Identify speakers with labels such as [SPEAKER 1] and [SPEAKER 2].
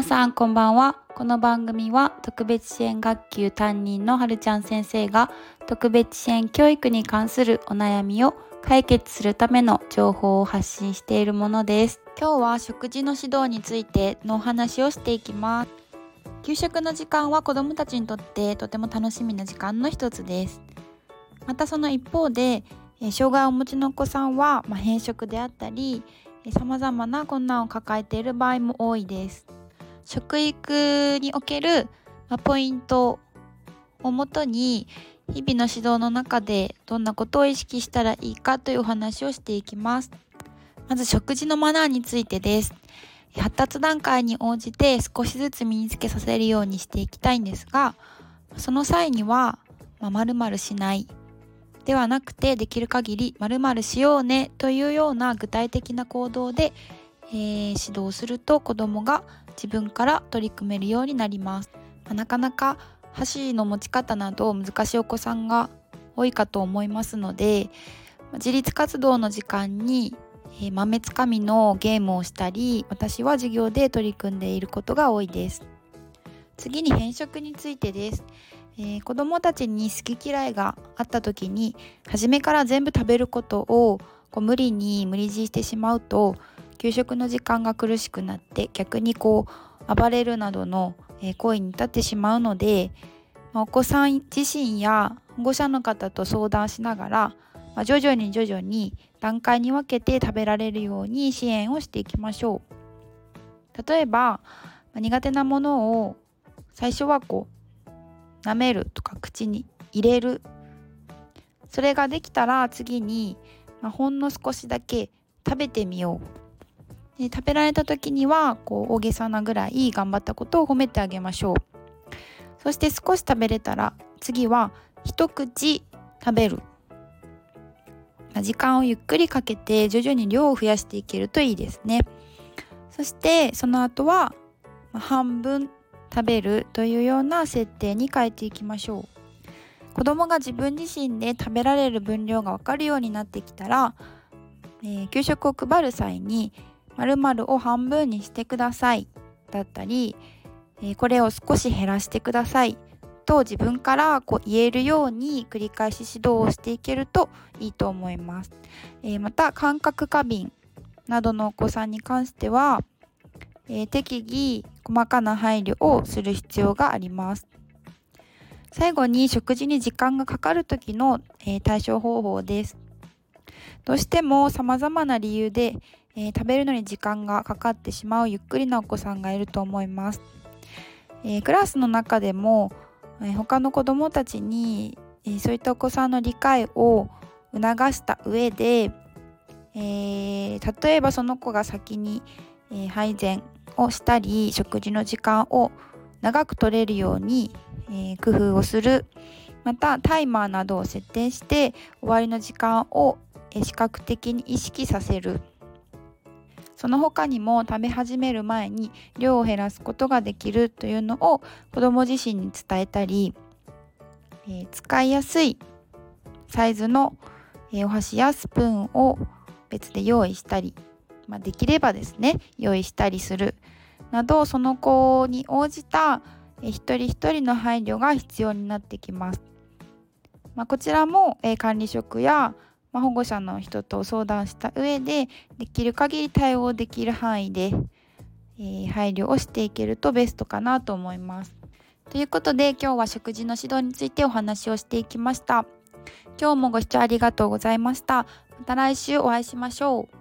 [SPEAKER 1] 皆さんこんばんは。この番組は特別支援学級担任のはるちゃん先生が特別支援教育に関するお悩みを解決するための情報を発信しているものです。今日は食事の指導についてのお話をしていきます。給食の時間は子どもたちにとってとても楽しみな時間の一つです。またその一方で障害をお持ちのお子さんは、まあ、偏食であったりさまざまな困難を抱えている場合も多いです。食育における、ま、ポイントをもとに日々の指導の中でどんなことを意識したらいいかというお話をしていきます。まず食事のマナーについてです。発達段階に応じて少しずつ身につけさせるようにしていきたいんですがその際には、まあ、〇〇しない。ではなくてできる限り〇〇しようねというような具体的な行動で、えー、指導すると子どもが自分から取り組めるようになります。まあ、なかなか箸の持ち方など難しいお子さんが多いかと思いますので自立活動の時間に、えー、豆つかみのゲームをしたり私は授業で取り組んでいることが多いです次に変色についてですえー、子どもたちに好き嫌いがあった時に初めから全部食べることをこう無理に無理強いしてしまうと給食の時間が苦しくなって逆にこう暴れるなどの、行為に至ってしまうので、ま、お子さん自身や保護者の方と相談しながら、ま、徐々に徐々に段階に分けて食べられるように支援をしていきましょう。例えば、ま、苦手なものを最初はこう舐めるとか口に入れるそれができたら次に、まあ、ほんの少しだけ食べてみようで食べられた時にはこう大げさなぐらい頑張ったことを褒めてあげましょう。そして少し食べれたら次は一口食べる。時間をゆっくりかけて徐々に量を増やしていけるといいですね。そしてその後は半分食べるというような設定に変えていきましょう。子供が自分自身で食べられる分量が分かるようになってきたら、えー、給食を配る際に〇〇を半分にしてください。だったり、え、これを少し減らしてください。と自分からこう言えるように繰り返し指導をしていけるといいと思います、え、また感覚過敏などのお子さんに関してはえ、適宜細かな配慮をする必要があります。最後に食事に時間がかかる時の、え、対処方法です。どうしても様々な理由で、えー、食べるのに時間がかかってしまうゆっくりなお子さんがいると思います、えクラスの中でも、え他の子どもたちに、えそういったお子さんの理解を促した上で、え例えばその子が先に、え配膳をしたり食事の時間を長く取れるように、え、工夫をする。またタイマーなどを設定して終わりの時間を視覚的に意識させる。その他にも食べ始める前に量を減らすことができるというのを子ども自身に伝えたり、えー、使いやすいサイズの、え、お箸やスプーンを別で用意したりまあ、できればですね用意したりするなどその子に応じた一人一人の配慮が必要になってきます。まあ、こちらも、え管理職や、まあ、保護者の人と相談した上でできる限り対応できる範囲で、えー、配慮をしていけるとベストかなと思います。ということで今日は食事の指導についてお話をしていきました。今日もご視聴ありがとうございました。また来週お会いしましょう。